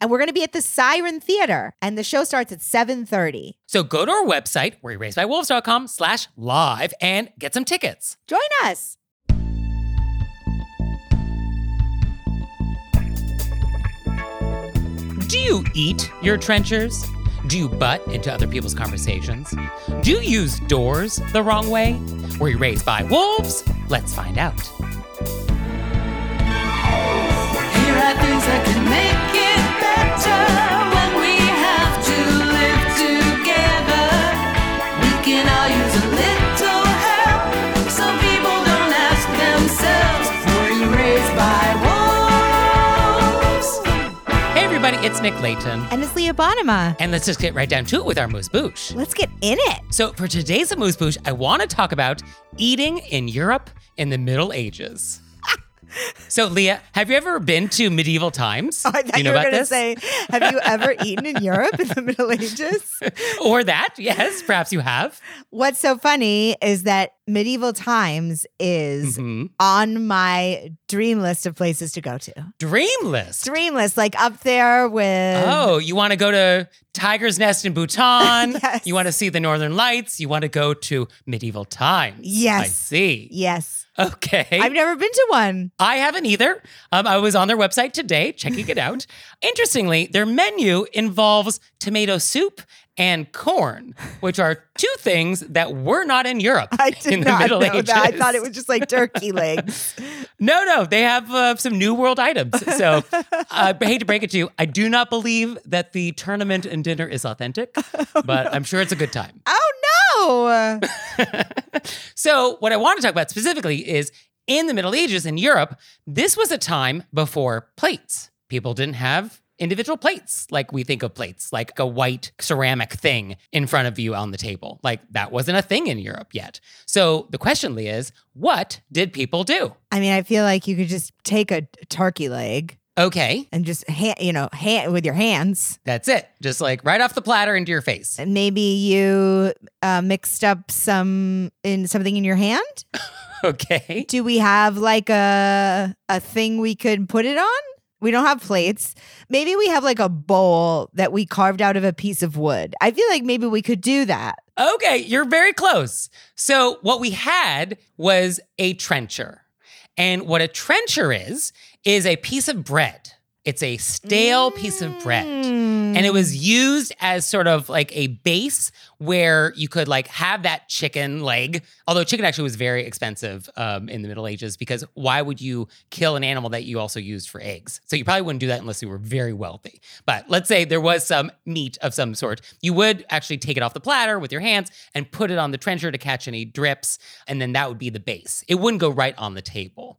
And we're going to be at the Siren Theater, and the show starts at 7:30. So go to our website, wereraisedbywolves.com slash live and get some tickets. Join us. Do you eat your trenchers? Do you butt into other people's conversations? Do you use doors the wrong way? Were you raised by wolves? Let's find out. It's Nick Leighton. And it's Leah Bonnema. And let's just get right down to it with our amuse-bouche. Let's get in it. So for today's amuse-bouche, I want to talk about eating in Europe in the Middle Ages. So Leah, have you ever been to medieval times? I thought you, know were going to say, have you ever eaten in Europe in the Middle Ages? or that, yes, perhaps you have. What's so funny is that medieval times is Mhm. on my dream list of places to go to. Dream list. Dream list, like up there with. Oh, you want to go to Tiger's Nest in Bhutan? Yes. You want to see the Northern Lights? You want to go to medieval times? Yes. I see. Yes. Okay. I've never been to one. I haven't either. Um, I was on their website today checking it out. Interestingly, their menu involves tomato soup and corn, which are two things that were not in Europe I did in the not Middle know Ages. that. I thought it was just like turkey legs. No, no, they have uh, some New World items. So uh, I hate to break it to you, I do not believe that the tournament and dinner is authentic, but I'm sure it's a good time. Oh no! So, what I want to talk about specifically is in the Middle Ages in Europe, this was a time before plates. People didn't have individual plates like we think of plates, like a white ceramic thing in front of you on the table. Like that wasn't a thing in Europe yet. So, the question, Lee, is what did people do? I mean, I feel like you could just take a turkey leg Okay, and just hand, you know, hand with your hands. that's it. Just like right off the platter into your face. And maybe you uh, mixed up some in something in your hand. Okay. Do we have like a a thing we could put it on? We don't have plates. Maybe we have like a bowl that we carved out of a piece of wood. I feel like maybe we could do that. Okay, you're very close. So, what we had was a trencher. And what a trencher is, is a piece of bread. It's a stale piece of bread. And it was mm. used as sort of like a base where you could like have that chicken leg. Although chicken actually was very expensive um, in the Middle Ages because why would you kill an animal that you also used for eggs? So you probably wouldn't do that unless you were very wealthy. But let's say there was some meat of some sort. You would actually take it off the platter with your hands and put it on the trencher to catch any drips. And then that would be the base. It wouldn't go right on the table.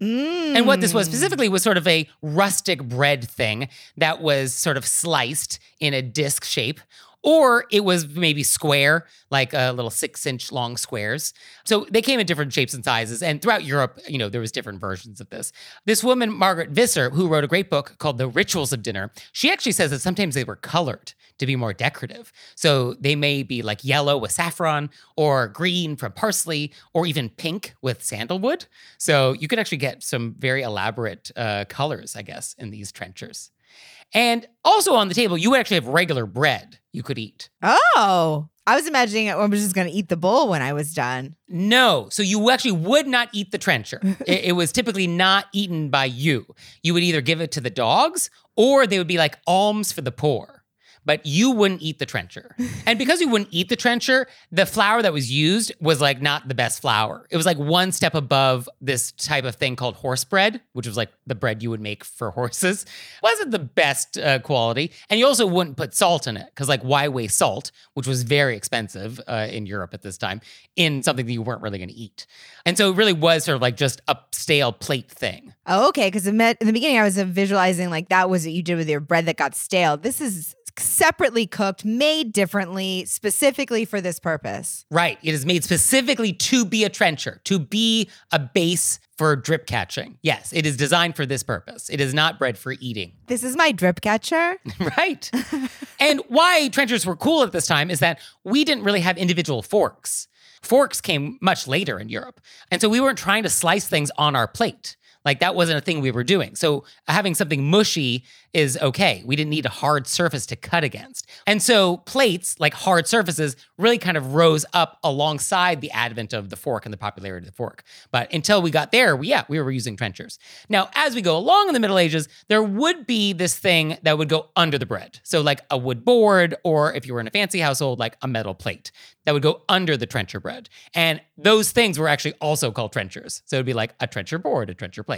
And what this was specifically was sort of a rustic bread thing that was sort of sliced in a disc shape. Or it was maybe square, like a little six inch long squares. So they came in different shapes and sizes. And throughout Europe, you know, there was different versions of this. This woman, Margaret Visser, who wrote a great book called The Rituals of Dinner, she actually says that sometimes they were colored to be more decorative. So they may be like yellow with saffron or green from parsley or even pink with sandalwood. So you could actually get some very elaborate uh, colors, I guess, in these trenchers. And also on the table, you would actually have regular bread you could eat. Oh, I was imagining I was just going to eat the bowl when I was done. No, so you actually would not eat the trencher. it, it was typically not eaten by you. You would either give it to the dogs or they would be like alms for the poor. But you wouldn't eat the trencher. And because you wouldn't eat the trencher, the flour that was used was like not the best flour. It was like one step above this type of thing called horse bread, which was like the bread you would make for horses. Wasn't the best uh, quality. And you also wouldn't put salt in it because, like, why waste salt, which was very expensive uh, in Europe at this time, in something that you weren't really going to eat. And so it really was sort of like just a stale plate thing. Oh, okay. Because in the beginning, I was visualizing like that was what you did with your bread that got stale. This is separately cooked, made differently, specifically for this purpose. Right. It is made specifically to be a trencher, to be a base for drip catching. Yes, it is designed for this purpose. It is not bred for eating. This is my drip catcher. right. and why trenchers were cool at this time is that we didn't really have individual forks. Forks came much later in Europe. And so we weren't trying to slice things on our plate. Like that wasn't a thing we were doing. So having something mushy is okay. We didn't need a hard surface to cut against. And so plates, like hard surfaces, really kind of rose up alongside the advent of the fork and the popularity of the fork. But until we got there, we, yeah, we were using trenchers. Now, as we go along in the Middle Ages, there would be this thing that would go under the bread. So like a wood board, or if you were in a fancy household, like a metal plate that would go under the trencher bread. And those things were actually also called trenchers. So it'd be like a trencher board, a trencher plate.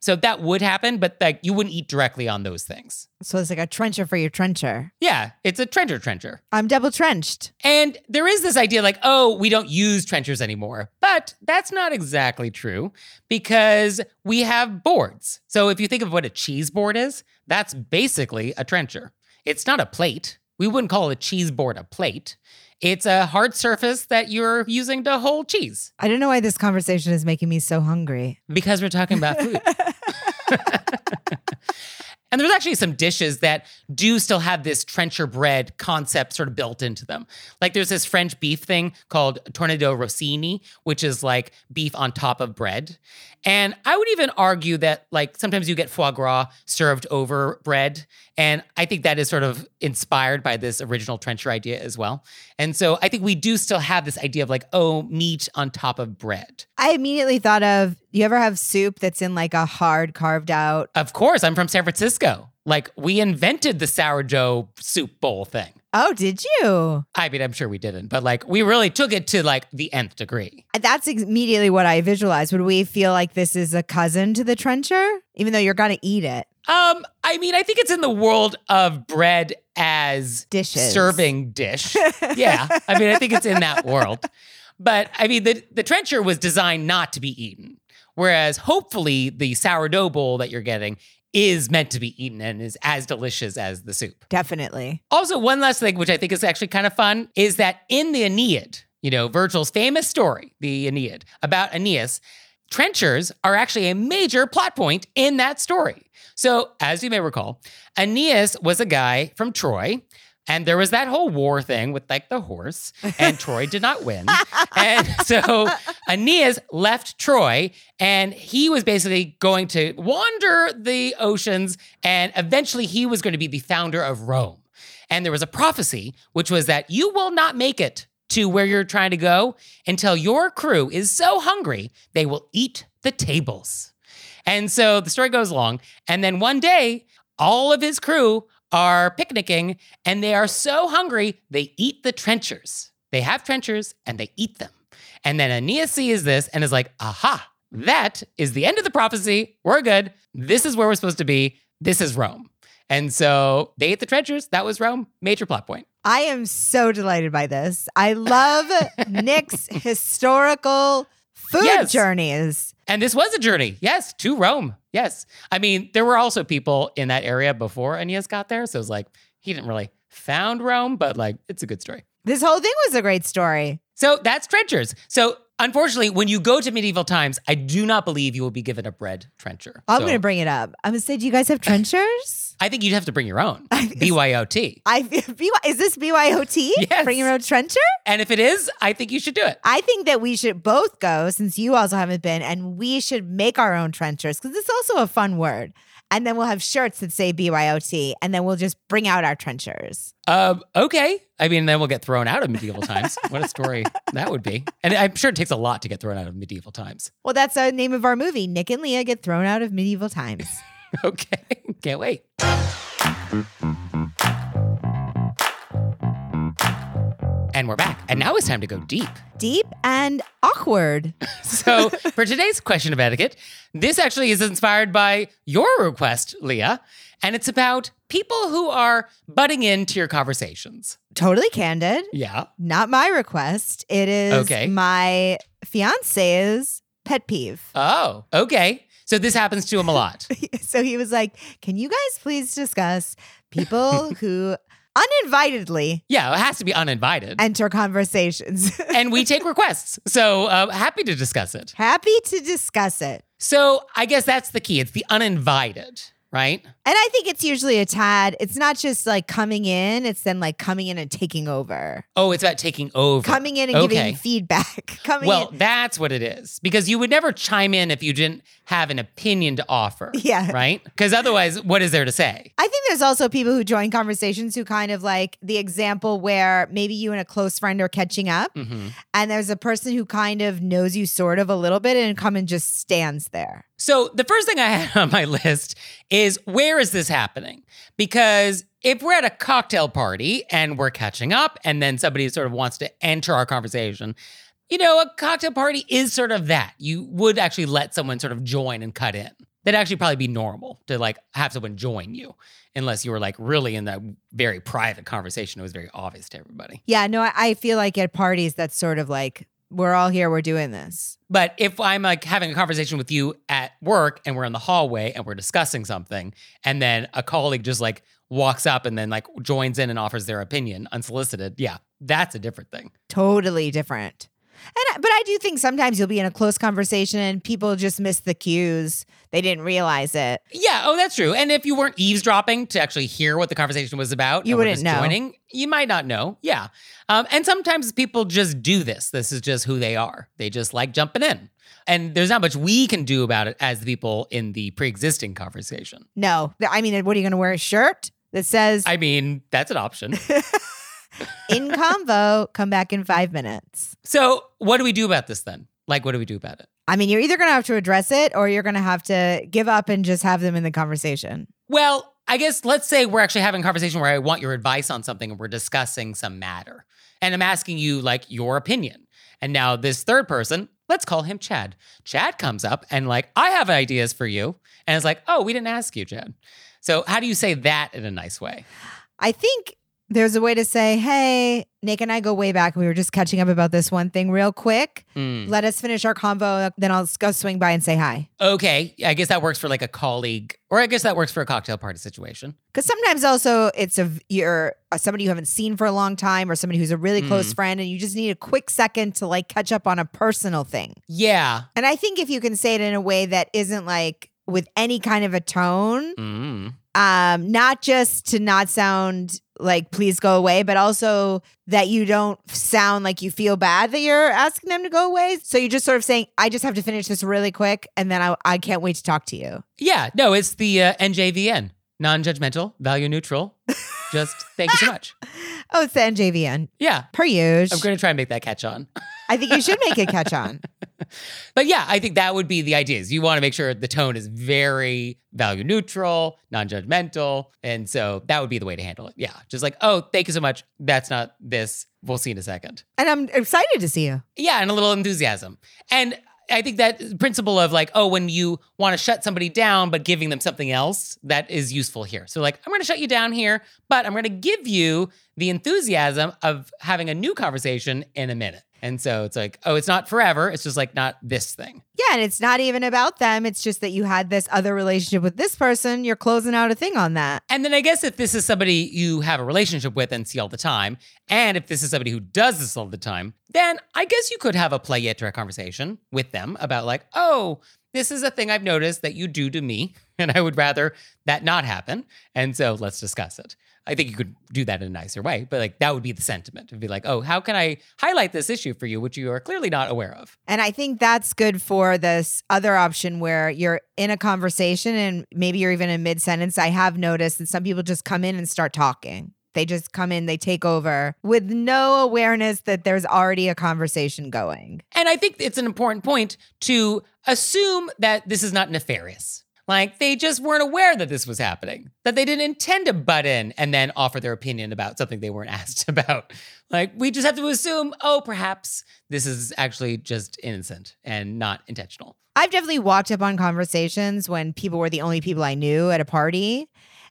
So that would happen, but like you wouldn't eat directly on those things. So it's like a trencher for your trencher. Yeah, it's a trencher trencher. I'm double trenched. And there is this idea like, oh, we don't use trenchers anymore. But that's not exactly true because we have boards. So if you think of what a cheese board is, that's basically a trencher. It's not a plate. We wouldn't call a cheese board a plate. It's a hard surface that you're using to hold cheese I don't know why this conversation is making me so hungry. because we're talking about food. and there's actually some dishes that do still have this trencher bread concept sort of built into them. Like there's this French beef thing called tournedos Rossini, which is like beef on top of bread. And I would even argue that like sometimes you get foie gras served over bread. And I think that is sort of inspired by this original trencher idea as well. And so I think we do still have this idea of like, oh, meat on top of bread. I immediately thought of you ever have soup that's in like a hard carved out? Of course, I'm from San Francisco. Like we invented the sourdough soup bowl thing. Oh, did you? I mean, I'm sure we didn't, but like we really took it to like the nth degree. That's immediately what I visualized. Would we feel like this is a cousin to the trencher, even though you're going to eat it? Um, I mean, I think it's in the world of bread as Dishes. serving dish. yeah, I mean, I think it's in that world. But I mean, the the trencher was designed not to be eaten, whereas hopefully the sourdough bowl that you're getting is meant to be eaten and is as delicious as the soup. Definitely. Also, one last thing, which I think is actually kind of fun, is that in the Aeneid, you know, Virgil's famous story, the Aeneid, about Aeneas, trenchers are actually a major plot point in that story. So, as you may recall, Aeneas was a guy from Troy. And there was that whole war thing with like the horse, and Troy did not win. And so Aeneas left Troy, and he was basically going to wander the oceans, and eventually he was going to be the founder of Rome. And there was a prophecy, which was that you will not make it to where you're trying to go until your crew is so hungry they will eat the tables. And so the story goes along. And then one day, all of his crew are picnicking and they are so hungry, they eat the trenchers. They have trenchers and they eat them. And then Aeneas sees this and is like, aha, that is the end of the prophecy. We're good. This is where we're supposed to be. This is Rome. And so they ate the trenchers. That was Rome. Major plot point. I am so delighted by this. I love Nick's historical food Yes. journeys. And this was a journey, yes, to Rome. Yes. I mean, there were also people in that area before Aeneas got there. So it's like he didn't really found Rome, but like it's a good story. This whole thing was a great story. So that's trenchers. So unfortunately, when you go to medieval times, I do not believe you will be given a bread trencher. I'm So going to bring it up. I'm going to say, do you guys have trenchers? I think you'd have to bring your own BYOT. I B- is this BYOT? Yes. Bring your own trencher? And if it is, I think you should do it. I think that we should both go since you also haven't been, and we should make our own trenchers because it's also a fun word. and then we'll have shirts that say BYOT, and then we'll just bring out our trenchers. Um, okay. I mean, then we'll get thrown out of medieval times. what a story that would be. And I'm sure it takes a lot to get thrown out of medieval times. Well, that's the name of our movie. Nick and Leah get thrown out of medieval times. Okay. Can't wait. And we're back. And now it's time to go deep. Deep and awkward. So, for today's question of etiquette, this actually is inspired by your request, Leah. And it's about people who are butting into your conversations. Totally candid. Yeah. Not my request. It is Okay. my fiance's pet peeve. Oh, okay. So, this happens to him a lot. so he was like, Can you guys please discuss people who uninvitedly Yeah, it has to be uninvited. enter conversations? and we take requests. So, uh, happy to discuss it. Happy to discuss it. So, I guess that's the key. It's the uninvited, right? And I think it's usually a tad, it's not just like coming in, it's then like coming in and taking over. Oh, it's about taking over. Coming in and Okay. giving feedback. coming Well, in. that's what it is. Because you would never chime in if you didn't have an opinion to offer. Yeah. Right? Because otherwise, what is there to say? I think there's also people who join conversations who kind of like the example where maybe you and a close friend are catching up hmm and there's a person who kind of knows you sort of a little bit and come and just stands there. So, the first thing I had on my list is where is this happening? Because if we're at a cocktail party and we're catching up and then somebody sort of wants to enter our conversation, you know, a cocktail party is sort of that. You would actually let someone sort of join and cut in. That'd actually probably be normal to like have someone join you, unless you were like really in that very private conversation. It was very obvious to everybody. Yeah, no, I, I feel like at parties that's sort of like we're all here, we're doing this. But if I'm like having a conversation with you at work and we're in the hallway and we're discussing something, and then a colleague just like walks up and then like joins in and offers their opinion unsolicited, yeah, that's a different thing. Totally different. And I- but I do think sometimes you'll be in a close conversation and people just miss the cues. They didn't realize it. Yeah, oh, that's true. And if you weren't eavesdropping to actually hear what the conversation was about, You wouldn't know. Joining, you might not know. Yeah, um, and sometimes people just do this. This is just who they are. They just like jumping in, and there's not much we can do about it as the people in the pre-existing conversation. No, I mean, what are you going to wear a shirt that says I mean, that's an option. in convo, come back in five minutes? So, what do we do about this then? Like, what do we do about it? I mean, you're either going to have to address it or you're going to have to give up and just have them in the conversation. Well, I guess let's say we're actually having a conversation where I want your advice on something and we're discussing some matter. And I'm asking you, like, your opinion. And now this third person, let's call him Chad. Chad comes up and, like, I have ideas for you. And it's like, oh, we didn't ask you, Chad. So, how do you say that in a nice way? I think there's a way to say, hey, Nick and I go way back. We were just catching up about this one thing real quick. Hmm. Let us finish our convo. Then I'll go swing by and say hi. Okay. I guess that works for like a colleague, or I guess that works for a cocktail party situation. Because sometimes also it's a you're uh, somebody you haven't seen for a long time or somebody who's a really close Mm. friend and you just need a quick second to like catch up on a personal thing. Yeah. And I think if you can say it in a way that isn't like with any kind of a tone, Mm. um, not just to not sound like please go away, but also that you don't sound like you feel bad that you're asking them to go away. So you're just sort of saying, I just have to finish this really quick and then I, I can't wait to talk to you. Yeah. No, it's the uh, NJVN, non judgmental, value neutral. Just thank you so much. Oh, it's the NJVN. Yeah. Per usual. I'm going to try and make that catch on. I think you should make it catch on. But yeah, I think that would be the idea is you want to make sure the tone is very value neutral, non-judgmental. And so that would be the way to handle it. Yeah. Just like, oh, thank you so much. That's not this. We'll see in a second. And I'm excited to see you. Yeah, and a little enthusiasm. And I think that principle of like, oh, when you want to shut somebody down, but giving them something else, that is useful here. So, like, I'm going to shut you down here, but I'm going to give you the enthusiasm of having a new conversation in a minute. And so it's like, oh, it's not forever. It's just like not this thing. Yeah, and it's not even about them. It's just that you had this other relationship with this person. You're closing out a thing on that. And then I guess if this is somebody you have a relationship with and see all the time, and if this is somebody who does this all the time, then I guess you could have a play yet conversation with them about like, oh, this is a thing I've noticed that you do to me, and I would rather that not happen. And so let's discuss it. I think you could do that in a nicer way, but like that would be the sentiment. It'd be like, oh, how can I highlight this issue for you, which you are clearly not aware of? And I think that's good for this other option where you're in a conversation and maybe you're even in mid sentence. I have noticed that some people just come in and start talking. They just come in, they take over with no awareness that there's already a conversation going. And I think it's an important point to assume that this is not nefarious. Like they just weren't aware that this was happening, that they didn't intend to butt in and then offer their opinion about something they weren't asked about. Like we just have to assume, oh, perhaps this is actually just innocent and not intentional. I've definitely walked up on conversations when people were the only people I knew at a party.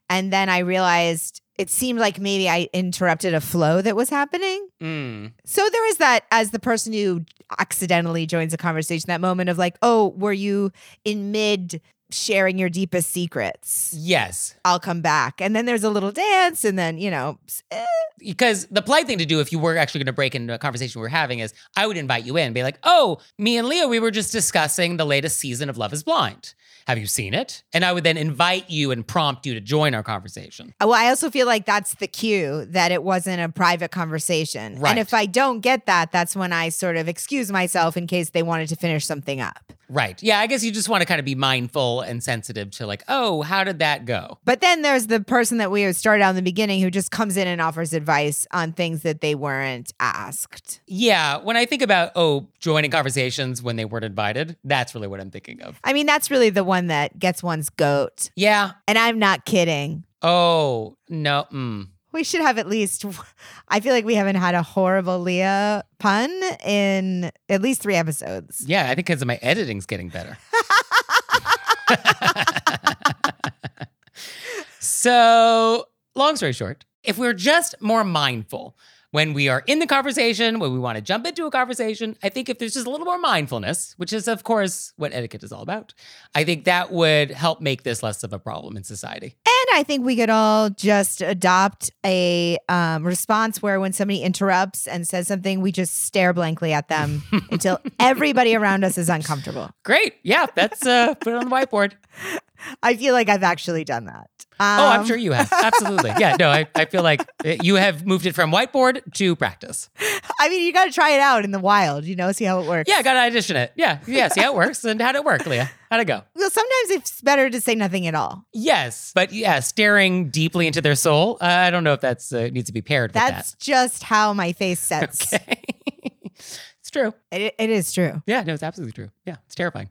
And then I realized it seemed like maybe I interrupted a flow that was happening. Mm. So there is that as the person who accidentally joins a conversation, that moment of like, oh, were you in mid sharing your deepest secrets? Yes. I'll come back. And then there's a little dance, and then, you know, eh, Because the polite thing to do if you were actually going to break into a conversation we were having is I would invite you in, be like, oh, me and Leah, we were just discussing the latest season of Love is Blind. Have you seen it? And I would then invite you and prompt you to join our conversation. well, I also feel like that's the cue that it wasn't a private conversation. Right. And if I don't get that, that's when I sort of excuse myself in case they wanted to finish something up. Right. Yeah, I guess you just want to kind of be mindful and sensitive to like, oh, how did that go? But then there's the person that we had started out in the beginning who just comes in and offers advice on things that they weren't asked. Yeah, when I think about, oh, joining conversations when they weren't invited, that's really what I'm thinking of. I mean, that's really the one that gets one's goat. Yeah. And I'm not kidding. Oh, no. Mm. We should have at least, I feel like we haven't had a horrible Leah pun in at least three episodes. Yeah, I think because my editing's getting better. so, long story short, if we're just more mindful when we are in the conversation, when we want to jump into a conversation, I think if there's just a little more mindfulness, which is, of course, what etiquette is all about, I think that would help make this less of a problem in society. And I think we could all just adopt a um, response where when somebody interrupts and says something, we just stare blankly at them until everybody around us is uncomfortable. Great. Yeah, that's uh, put it on the whiteboard. I feel like I've actually done that. Um, Oh, I'm sure you have. Absolutely. Yeah, no, I, I feel like uh, you have moved it from whiteboard to practice. I mean, you got to try it out in the wild, you know, see how it works. Yeah, got to audition it. Yeah, yeah, see how it works. And how'd it work, Leah? How'd it go? Well, sometimes it's better to say nothing at all. Yes, but yeah, staring deeply into their soul. Uh, I don't know if that's uh, needs to be paired with That's just how my face sets. Okay. it's true. It, it is true. Yeah, no, it's absolutely true. Yeah, it's terrifying.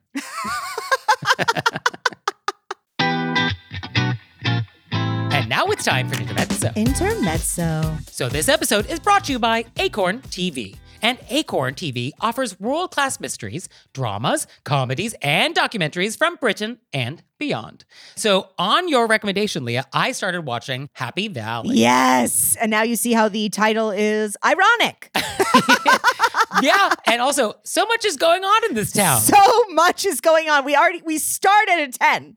And now it's time for Intermezzo. Intermezzo. So, this episode is brought to you by Acorn TV. And Acorn TV offers world class mysteries, dramas, comedies, and documentaries from Britain and beyond. So, on your recommendation, Leah, I started watching Happy Valley. Yes. And now you see how the title is ironic. yeah. And also, so much is going on in this town. So much is going on. We already we start at a 10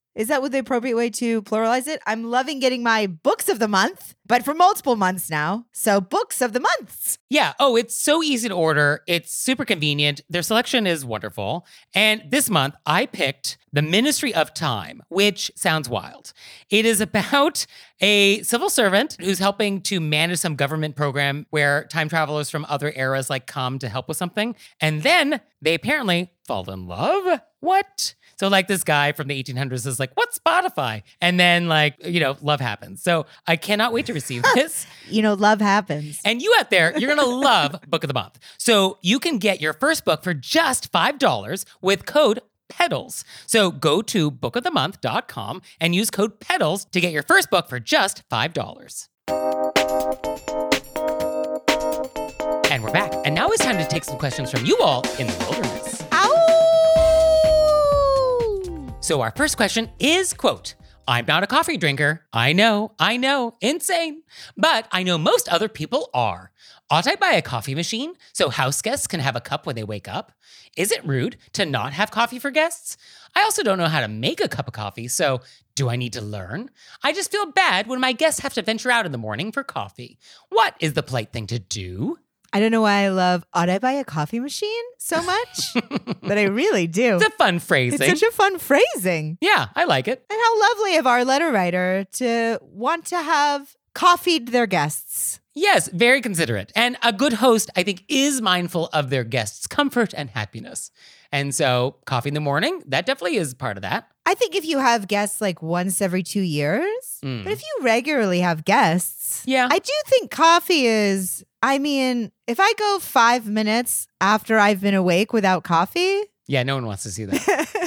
Is that the appropriate way to pluralize it? I'm loving getting my books of the month, but for multiple months now. So, books of the months. Yeah. Oh, it's so easy to order. It's super convenient. Their selection is wonderful. And this month, I picked The Ministry of Time, which sounds wild. It is about a civil servant who's helping to manage some government program where time travelers from other eras like come to help with something. And then they apparently fall in love. What? So, like, this guy from the 1800s is like, What's Spotify? And then, like, you know, love happens. So, I cannot wait to receive this. You know, love happens. And you out there, you're gonna love Book of the Month. So you can get your first book for just $5 with code Pedals. So go to bookofthemonth.com and use code PEDALS to get your first book for just $5. And we're back. And now it's time to take some questions from you all in the wilderness. Ow! So our first question is quote, I'm not a coffee drinker. I know, I know, insane. But I know most other people are. Ought I buy a coffee machine so house guests can have a cup when they wake up? Is it rude to not have coffee for guests? I also don't know how to make a cup of coffee, so do I need to learn? I just feel bad when my guests have to venture out in the morning for coffee. What is the polite thing to do? I don't know why I love ought I buy a coffee machine so much, but I really do. It's a fun phrasing. It's such a fun phrasing. yeah, I like it. And how lovely of our letter writer to want to have coffeed their guests. Yes, very considerate. And a good host, I think, is mindful of their guests' comfort and happiness. And so, coffee in the morning, that definitely is part of that. I think if you have guests like once every two years, Mm. but if you regularly have guests, Yeah. I do think coffee is, I mean, if I go five minutes after I've been awake without coffee, Yeah, no one wants to see that.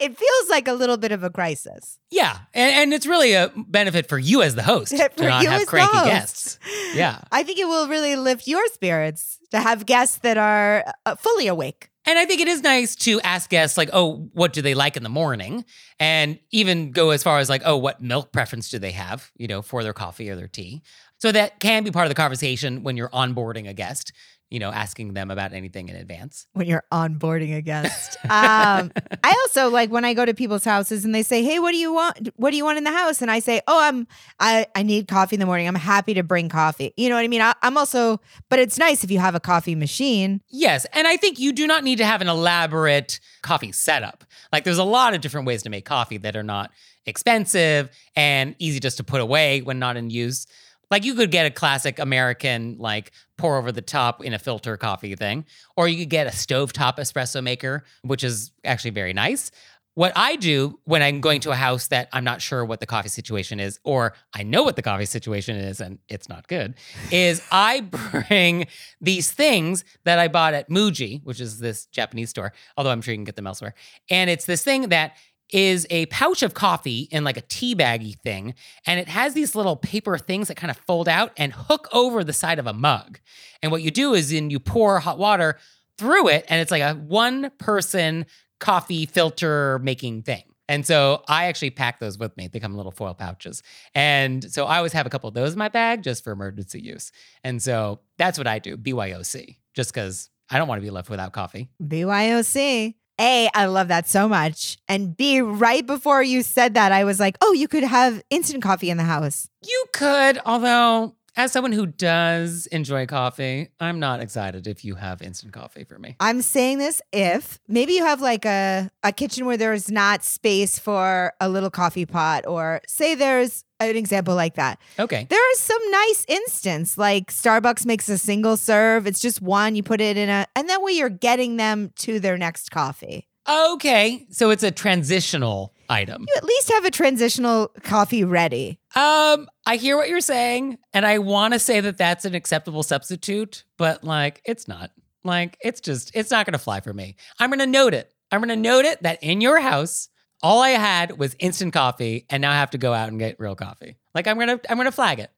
it feels like a little bit of a crisis. yeah. And, and it's really a benefit for you as the host For to not you have cranky guests. Yeah. I think it will really lift your spirits to have guests that are uh, fully awake. And I think it is nice to ask guests, like, oh, what do they like in the morning? And even go as far as, like, oh, what milk preference do they have, you know, for their coffee or their tea? So that can be part of the conversation when you're onboarding a guest, you know, asking them about anything in advance. when you're onboarding a guest. um, I also like when I go to people's houses and they say, "Hey, what do you want? What do you want in the house?" And I say, "Oh, I'm I I need coffee in the morning. I'm happy to bring coffee." You know what I mean? I, I'm also, but it's nice if you have a coffee machine. Yes. And I think you do not need to have an elaborate coffee setup. Like there's a lot of different ways to make coffee that are not expensive and easy just to put away when not in use. Like you could get a classic American, like pour over the top in a filter coffee thing, or you could get a stovetop espresso maker, which is actually very nice. What I do when I'm going to a house that I'm not sure what the coffee situation is, or I know what the coffee situation is and it's not good, is I bring these things that I bought at Muji, which is this Japanese store, although I'm sure you can get them elsewhere. And it's this thing that is a pouch of coffee in like a tea baggy thing. And it has these little paper things that kind of fold out and hook over the side of a mug. And what you do is then you pour hot water through it, and it's like a one person coffee filter making thing. And so I actually pack those with me. They come in little foil pouches. And so I always have a couple of those in my bag just for emergency use. And so that's what I do, BYOC, just because I don't want to be left without coffee. BYOC. A, I love that so much. And B, right before you said that, I was like, oh, you could have instant coffee in the house. You could, although as someone who does enjoy coffee, I'm not excited if you have instant coffee for me. I'm saying this if maybe you have like a, a kitchen where there's not space for a little coffee pot, or say there's an example like that. Okay. There is some nice instance, like Starbucks makes a single serve. It's just one, you put it in a, and that way you're getting them to their next coffee. Okay. So it's a transitional item. You at least have a transitional coffee ready. Um, I hear what you're saying, and I want to say that that's an acceptable substitute, but like it's not. Like it's just it's not going to fly for me. I'm going to note it. I'm going to note it that in your house, all I had was instant coffee, and now I have to go out and get real coffee. Like I'm gonna I'm gonna flag it.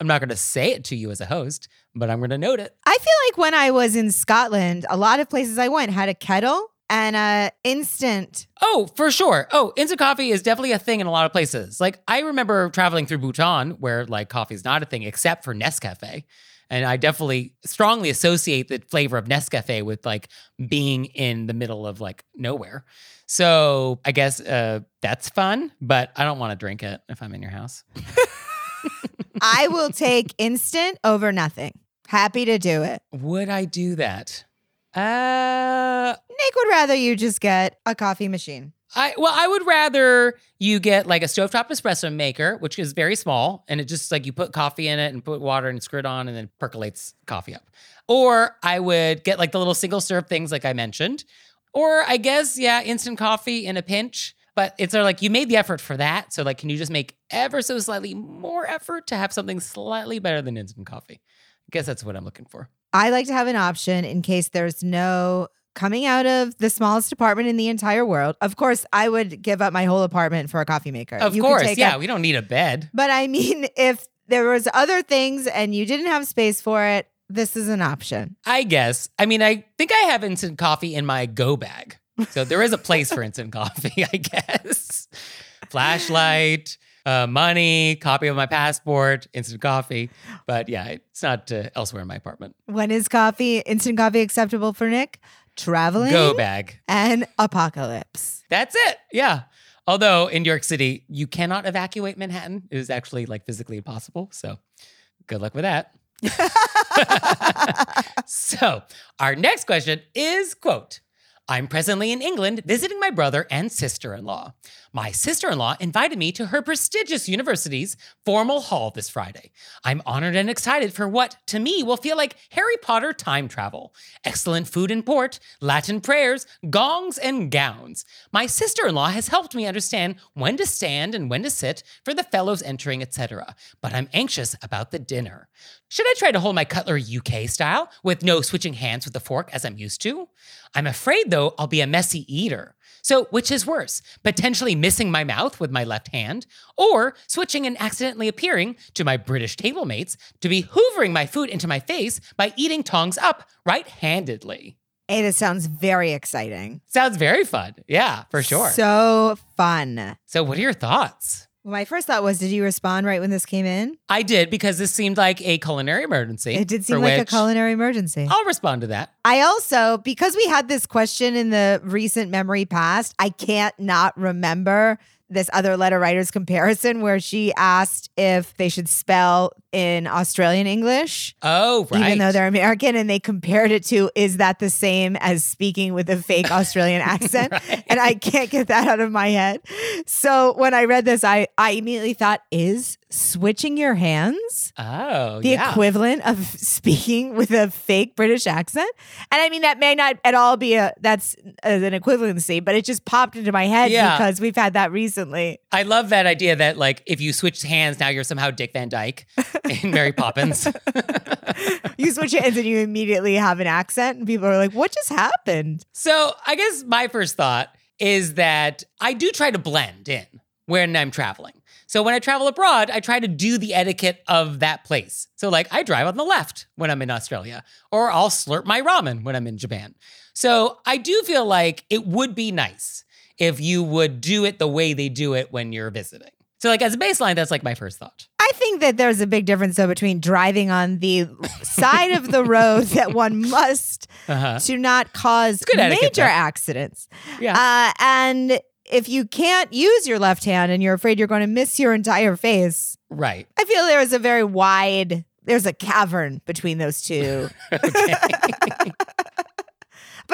I'm not going to say it to you as a host, but I'm going to note it. I feel like when I was in Scotland, a lot of places I went had a kettle and a instant. Oh, for sure. Oh, instant coffee is definitely a thing in a lot of places. Like I remember traveling through Bhutan where like coffee is not a thing except for Nescafe. And I definitely strongly associate the flavor of Nescafe with like being in the middle of like nowhere. So I guess uh, that's fun, but I don't want to drink it if I'm in your house. I will take instant over nothing. Happy to do it. Would I do that? Uh, Nick would rather you just get a coffee machine. I well, I would rather you get like a stovetop espresso maker, which is very small, and it just like you put coffee in it and put water and screw it on, and then percolates coffee up. Or I would get like the little single serve things, like I mentioned. Or I guess yeah, instant coffee in a pinch. But it's sort of like you made the effort for that, so like, can you just make ever so slightly more effort to have something slightly better than instant coffee? I guess that's what I'm looking for. I like to have an option in case there's no coming out of the smallest apartment in the entire world. Of course, I would give up my whole apartment for a coffee maker. Of You course, yeah, up- we don't need a bed. but I mean, if there was other things and you didn't have space for it, this is an option. I guess. I mean, I think I have instant coffee in my go bag. So there is a place for instant coffee, I guess. Flashlight, uh, money, copy of my passport, instant coffee. But yeah, it's not uh, elsewhere in my apartment. When is coffee, instant coffee acceptable for Nick? Traveling Go bag. and apocalypse. That's it. Yeah. Although in New York City, you cannot evacuate Manhattan. It is actually like physically impossible. So good luck with that. so our next question is quote i'm presently in england visiting my brother and sister-in-law my sister-in-law invited me to her prestigious university's formal hall this friday i'm honored and excited for what to me will feel like harry potter time travel excellent food and port latin prayers gongs and gowns my sister-in-law has helped me understand when to stand and when to sit for the fellows entering etc but i'm anxious about the dinner should I try to hold my cutlery UK style with no switching hands with the fork as I'm used to? I'm afraid, though, I'll be a messy eater. So, which is worse, potentially missing my mouth with my left hand, or switching and accidentally appearing to my British table mates to be hoovering my food into my face by eating tongs up right handedly? Hey, this sounds very exciting. Sounds very fun. Yeah, for sure. So, fun. So what are your thoughts? My first thought was, did you respond right when this came in? I did because this seemed like a culinary emergency. It did seem like a culinary emergency. I'll respond to that. I also, because we had this question in the recent memory past, I can't not remember this other letter writer's comparison where she asked if they should spell in Australian English. Oh, right. Even though they're American, and they compared it to, is that the same as speaking with a fake Australian accent? Right. And I can't get that out of my head. So when I read this, I, I immediately thought, is switching your hands Oh, the yeah. equivalent of speaking with a fake British accent. And I mean, that may not at all be a that's as an equivalency, but it just popped into my head Yeah. because we've had that recently. I love that idea that like if you switch hands now you're somehow Dick Van Dyke in Mary Poppins. You switch hands and you immediately have an accent, and people are like, "What just happened?" so I guess my first thought is that I do try to blend in when I'm traveling. So when I travel abroad, I try to do the etiquette of that place. So like I drive on the left when I'm in Australia, or I'll slurp my ramen when I'm in Japan. So I do feel like it would be nice if you would do it the way they do it when you're visiting. So like as a baseline, that's like my first thought. I think that there's a big difference though between driving on the side of the road that one must Uh-huh. to not cause major accidents. Yeah. Uh, and if you can't use your left hand and you're afraid you're going to miss your entire face, Right. I feel there is a very wide, there's a cavern between those two. but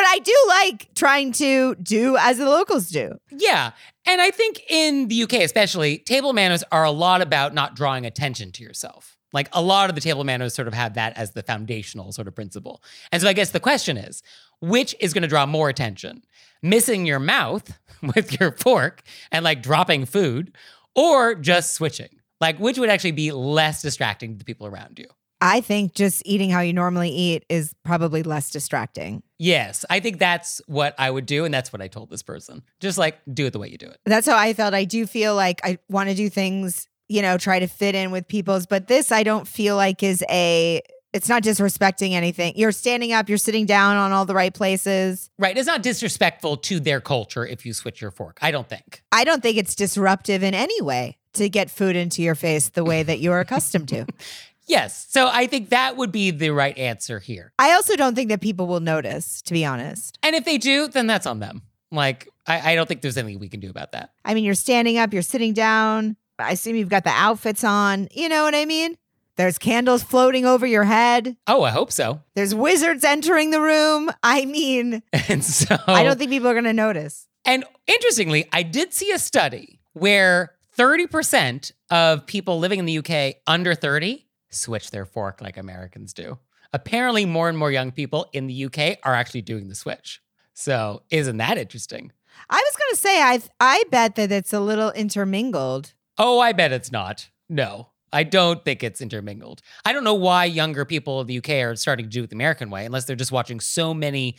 I do like trying to do as the locals do. Yeah. And I think in the UK, especially, table manners are a lot about not drawing attention to yourself. Like a lot of the table manners sort of have that as the foundational sort of principle. And so I guess the question is which is going to draw more attention? Missing your mouth with your fork and like dropping food, or just switching? Like, which would actually be less distracting to the people around you? I think just eating how you normally eat is probably less distracting. Yes, I think that's what I would do. And that's what I told this person. Just like do it the way you do it. That's how I felt. I do feel like I want to do things, you know, try to fit in with people's, but this I don't feel like is a it's not disrespecting anything. You're standing up, you're sitting down on all the right places. Right. It's not disrespectful to their culture if you switch your fork. I don't think. I don't think it's disruptive in any way to get food into your face the way that you're accustomed to. Yes. So I think that would be the right answer here. I also don't think that people will notice, to be honest. And if they do, then that's on them. Like, I, I don't think there's anything we can do about that. I mean, you're standing up, you're sitting down. I assume you've got the outfits on. You know what I mean? There's candles floating over your head. Oh, I hope so. There's wizards entering the room. I mean, And so I don't think people are going to notice. And interestingly, I did see a study where 30% of people living in the UK under 30 switch their fork like Americans do. Apparently, more and more young people in the UK are actually doing the switch. So, isn't that interesting? I was going to say, I I bet that it's a little intermingled. Oh, I bet it's not. No, I don't think it's intermingled. I don't know why younger people in the UK are starting to do it the American way, unless they're just watching so many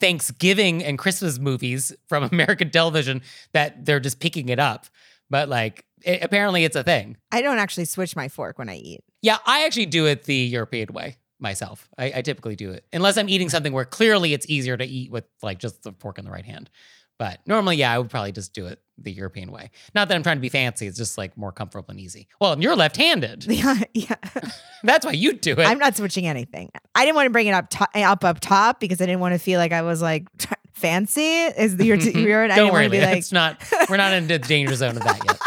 Thanksgiving and Christmas movies from American television that they're just picking it up. But like, it, apparently it's a thing. I don't actually switch my fork when I eat. Yeah, I actually do it the European way myself. I, I typically do it unless I'm eating something where clearly it's easier to eat with like just the fork in the right hand. But normally, yeah, I would probably just do it the European way. Not that I'm trying to be fancy; it's just like more comfortable and easy. Well, and you're left-handed. Yeah, yeah. That's why you do it. I'm not switching anything. I didn't want to bring it up to- up up top because I didn't want to feel like I was like fancy. Is the your your? I Don't worry, want to be like. it's not. We're not in the danger zone of that yet.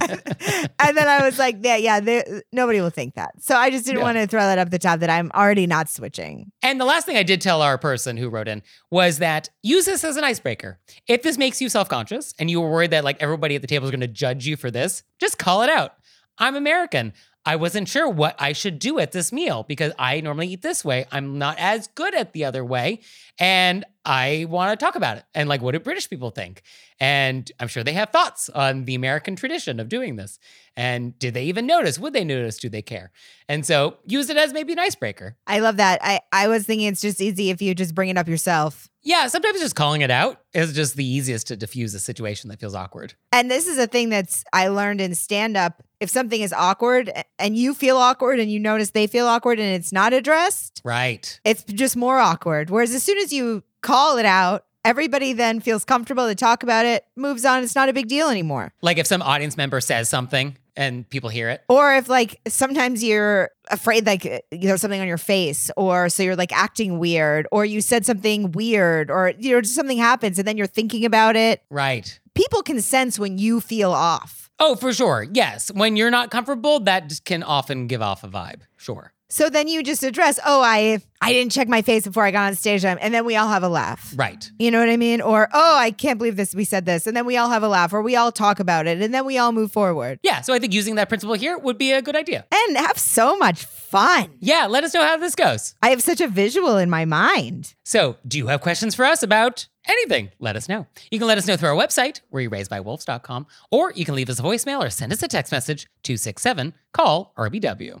and then I was like, yeah, yeah. Nobody will think that. So I just didn't Yeah. want to throw that up the top that I'm already not switching. And the last thing I did tell our person who wrote in was that use this as an icebreaker. If this makes you self conscious and you were worried that like everybody at the table is going to judge you for this, just call it out. I'm American. I wasn't sure what I should do at this meal because I normally eat this way. I'm not as good at the other way. And I want to talk about it. And like, what do British people think? And I'm sure they have thoughts on the American tradition of doing this. And did they even notice? Would they notice? Do they care? And so use it as maybe an icebreaker. I love that. I I was thinking it's just easy if you just bring it up yourself. Yeah, sometimes just calling it out is just the easiest to diffuse a situation that feels awkward. And this is a thing that's I learned in stand up. If something is awkward and you feel awkward and you notice they feel awkward and it's not addressed, Right. it's just more awkward. Whereas as soon as you call it out, everybody then feels comfortable to talk about it, moves on. It's not a big deal anymore. Like if some audience member says something and people hear it. Or if like sometimes you're afraid like uh, you there's something on your face, or so you're like acting weird, or you said something weird, or you know, just something happens and then you're thinking about it. Right. People can sense when you feel off. Oh, for sure. Yes. When you're not comfortable, that can often give off a vibe. Sure. So then you just address, oh, I I didn't check my face before I got on stage, and then we all have a laugh. Right. You know what I mean? Or oh, I can't believe this. We said this, and then we all have a laugh, or we all talk about it, and then we all move forward Yeah. So I think using that principle here would be a good idea. and have so much fun. Yeah. Let us know how this goes. I have such a visual in my mind. So, do you have questions for us about anything? Let us know. You can let us know through our website, wereyouraisedbywolves.com, or you can leave us a voicemail or send us a text message 267 call RBW.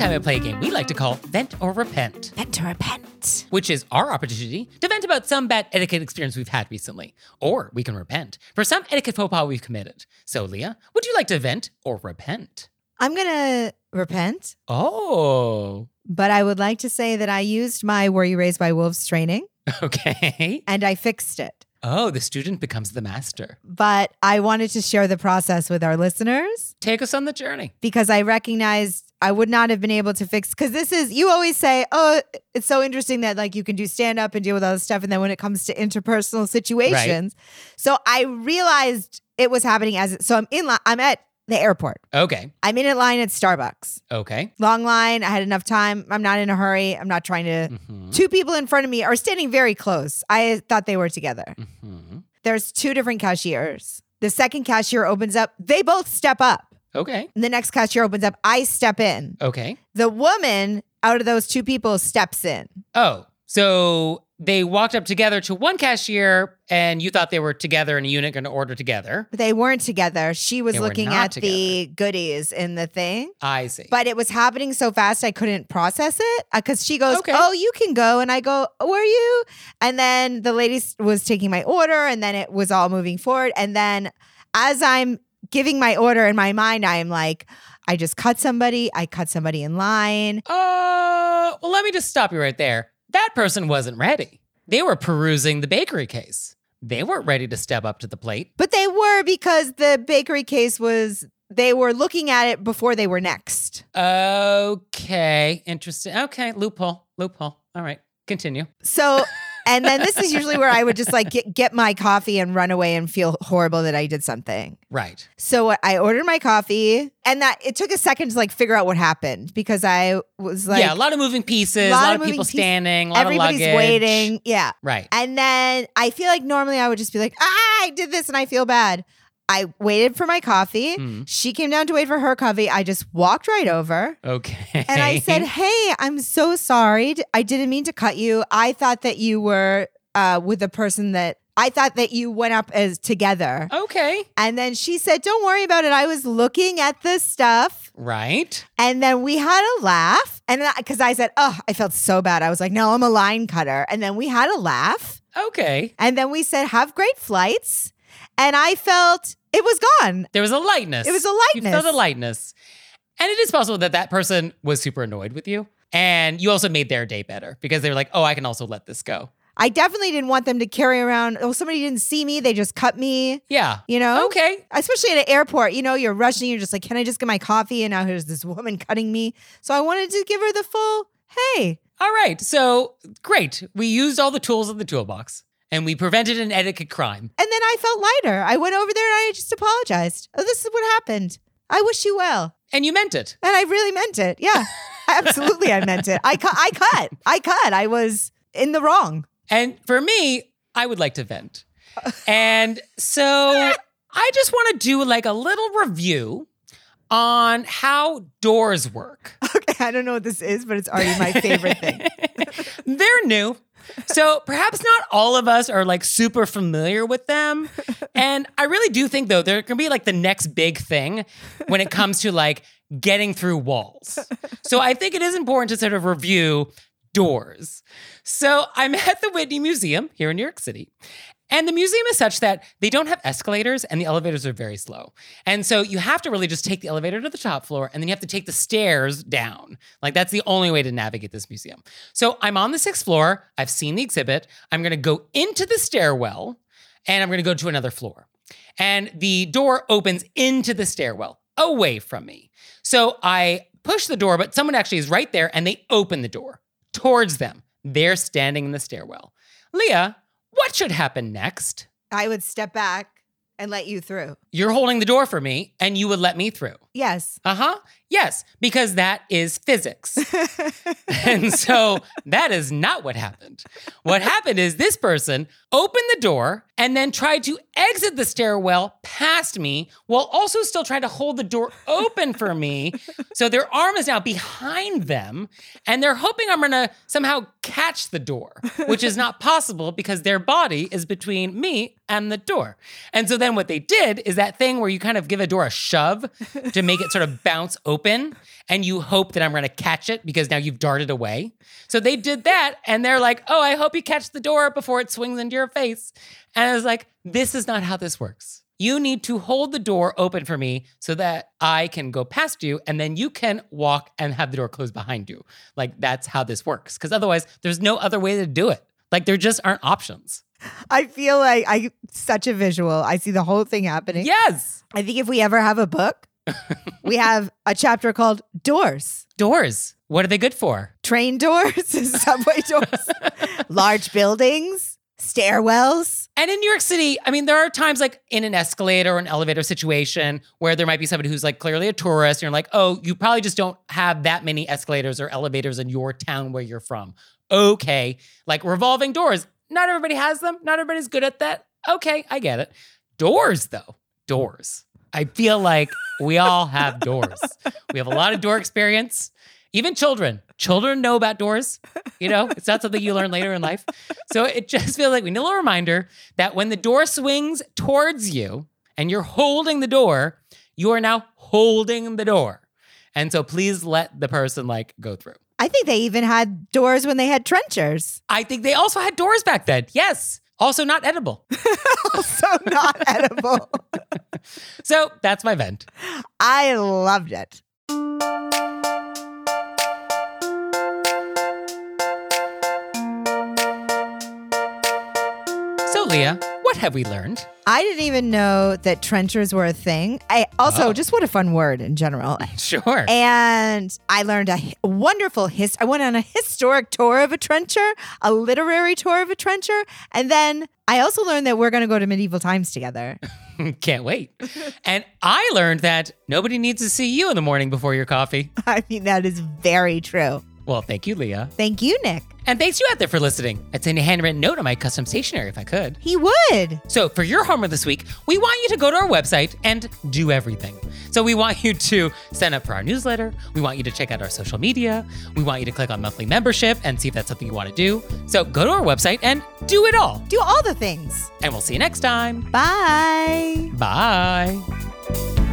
Time to play a game we like to call Vent or Repent, Vent or repent. which is our opportunity to vent about some bad etiquette experience we've had recently. Or we can repent for some etiquette faux pas we've committed. So, Leah, would you like to vent or repent? I'm going to repent, Oh, but I would like to say that I used my Were You Raised by Wolves training okay. and I fixed it. Oh, the student becomes the master. But I wanted to share the process with our listeners Take us on the journey. because I recognized I would not have been able to fix because this is you always say, oh, it's so interesting that like you can do stand up and deal with all this stuff, and then when it comes to interpersonal situations, so I realized it was happening as so I'm in line. I'm at the airport. Okay. I'm in a line at Starbucks. Okay. Long line. I had enough time. I'm not in a hurry. I'm not trying to. Mhm. Two people in front of me are standing very close. I thought they were together. Mhm. There's two different cashiers. The second cashier opens up. They both step up. Okay. The next cashier opens up. I step in. Okay. The woman out of those two people steps in. Oh, so they walked up together to one cashier and you thought they were together in a unit going to order together. They weren't together. She was They looking at the goodies in the thing. I see. But it was happening so fast I couldn't process it uh, because she goes, Okay. "Oh, you can go," and I go, "Were you?" And then the lady was taking my order, and then it was all moving forward. And then as I'm giving my order in my mind, I am like, "I just cut somebody. I cut somebody in line." Uh, well, let me just stop you right there. That person wasn't ready. They were perusing the bakery case. They weren't ready to step up to the plate. But they were because the bakery case was. They were looking at it before they were next. Okay, interesting. Okay, loophole, loophole. All right, continue. So, and then this is usually where I would just like get, get my coffee and run away and feel horrible that I did something. Right. So I ordered my coffee, and that it took a second to like figure out what happened because I was like, yeah, a lot of moving pieces, a lot lot, of people pieces. standing, a lot everybody's of luggage. waiting. Yeah. Right. And then I feel like normally I would just be like, ah, I did this and I feel bad. I waited for my coffee. Hmm. She came down to wait for her coffee. I just walked right over. Okay. And I said, Hey, I'm so sorry. I didn't mean to cut you. I thought that you were uh, with the person that I thought that you went up as together. okay. And then she said, Don't worry about it. I was looking at the stuff. Right. And then we had a laugh. And because I said, Oh, I felt so bad. I was like, No, I'm a line cutter. And then we had a laugh. Okay. And then we said, Have great flights. And I felt it was gone. There was a lightness. It was a lightness. You felt a lightness. And it is possible that that person was super annoyed with you. And you also made their day better because they were like, oh, I can also let this go. I definitely didn't want them to carry around, Oh, somebody didn't see me. They just cut me, Yeah. you know? Okay. Especially at an airport, you know, you're rushing, you're just like, Can I just get my coffee? And now here's this woman cutting me. So I wanted to give her the full, Hey, All right. So great. We used all the tools in the toolbox and we prevented an etiquette crime. And then I felt lighter. I went over there and I just apologized. Oh, this is what happened. I wish you well. And you meant it. And I really meant it. Yeah, absolutely. I meant it. I, cu- I cut. I cut. I was in the wrong. And for me, I would like to vent. And so I just want to do like a little review on how doors work. Okay, I don't know what this is, but it's already my favorite thing. They're new. So perhaps not all of us are like super familiar with them. And I really do think though, they're gonna be like the next big thing when it comes to like getting through walls. So I think it is important to sort of review doors. So I'm at the Whitney Museum here in New York City. And the museum is such that they don't have escalators and the elevators are very slow. And so you have to really just take the elevator to the top floor and then you have to take the stairs down. Like that's the only way to navigate this museum. So I'm on the sixth floor. I've seen the exhibit. I'm going to go into the stairwell and I'm going to go to another floor. And the door opens into the stairwell away from me. So I push the door, but someone actually is right there and they open the door towards them. They're standing in the stairwell. Leah, what should happen next? I would step back and let you through. You're holding the door for me and you would let me through. Yes. Uh huh. Yes, because that is physics. and so that is not what happened. What happened is this person opened the door and then tried to exit the stairwell past me while also still trying to hold the door open for me. So their arm is now behind them and they're hoping I'm going to somehow catch the door, which is not possible because their body is between me and the door. And so then what they did is that thing where you kind of give a door a shove to make it sort of bounce open and you hope that I'm going to catch it because now you've darted away. So they did that and they're like, "Oh, I hope you catch the door before it swings into your face." And I was like, "This is not how this works." You need to hold the door open for me so that I can go past you and then you can walk and have the door closed behind you. Like that's how this works. Because otherwise, there's no other way to do it. Like there just aren't options. I feel like I such a visual. I see the whole thing happening. Yes. I think if we ever have a book, we have a chapter called Doors. Doors. What are they good for? Train doors, subway doors, large buildings, stairwells. And in New York City, I mean, there are times like in an escalator or an elevator situation where there might be somebody who's like clearly a tourist. And you're like, oh, you probably just don't have that many escalators or elevators in your town where you're from. Okay. Like revolving doors. Not everybody has them. Not everybody's good at that. Okay, I get it. Doors, though. Doors. I feel like we all have doors. We have a lot of door experience. Even children. Children know about doors. You know, it's not something you learn later in life. So it just feels like we need a little reminder that when the door swings towards you and you're holding the door, you are now holding the door. And so please let the person like go through. I think they even had doors when they had trenchers. I think they also had doors back then. Yes. Also not edible. Also not edible. So that's my vent. I loved it. So, Leah, what have we learned? I didn't even know that trenchers were a thing. I also Oh. just what a fun word in general. Sure. And I learned a wonderful his. I went on a historic tour of a trencher, a literary tour of a trencher, and then I also learned that we're going to go to medieval times together. Can't wait. and I learned that nobody needs to see you in the morning before your coffee. I mean, that is very true. Well, thank you, Leah. Thank you, Nick. And thanks you out there for listening. I'd send a handwritten note on my custom stationery if I could. He would. So, for your homework this week, we want you to go to our website and do everything. So, we want you to sign up for our newsletter. We want you to check out our social media. We want you to click on monthly membership and see if that's something you want to do. So, go to our website and do it all. Do all the things. And we'll see you next time. Bye. Bye.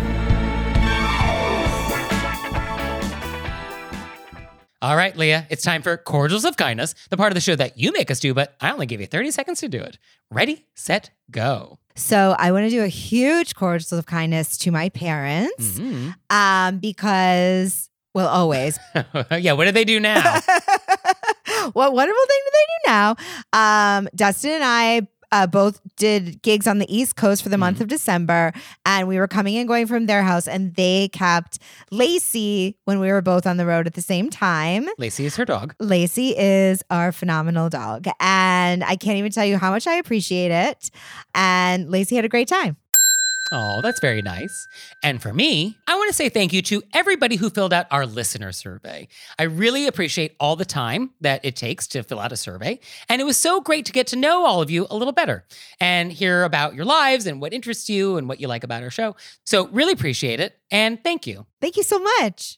All right, Leah, it's time for Cordials of Kindness, the part of the show that you make us do, but I only give you 30 seconds to do it. Ready, set, go. So I want to do a huge cordials of kindness to my parents, Mhm. um, because well, always. yeah, what do they do now? what wonderful thing do they do now? Um, Dustin and I uh, both did gigs on the East Coast for the month of December, and we were coming and going from their house, and they kept Lacey when we were both on the road at the same time. Lacey is her dog. Lacey is our phenomenal dog, and I can't even tell you how much I appreciate it. And Lacey had a great time. Oh, that's very nice. And for me, I want to say thank you to everybody who filled out our listener survey. I really appreciate all the time that it takes to fill out a survey. And it was so great to get to know all of you a little better and hear about your lives and what interests you and what you like about our show. So, really appreciate it. And thank you. Thank you so much.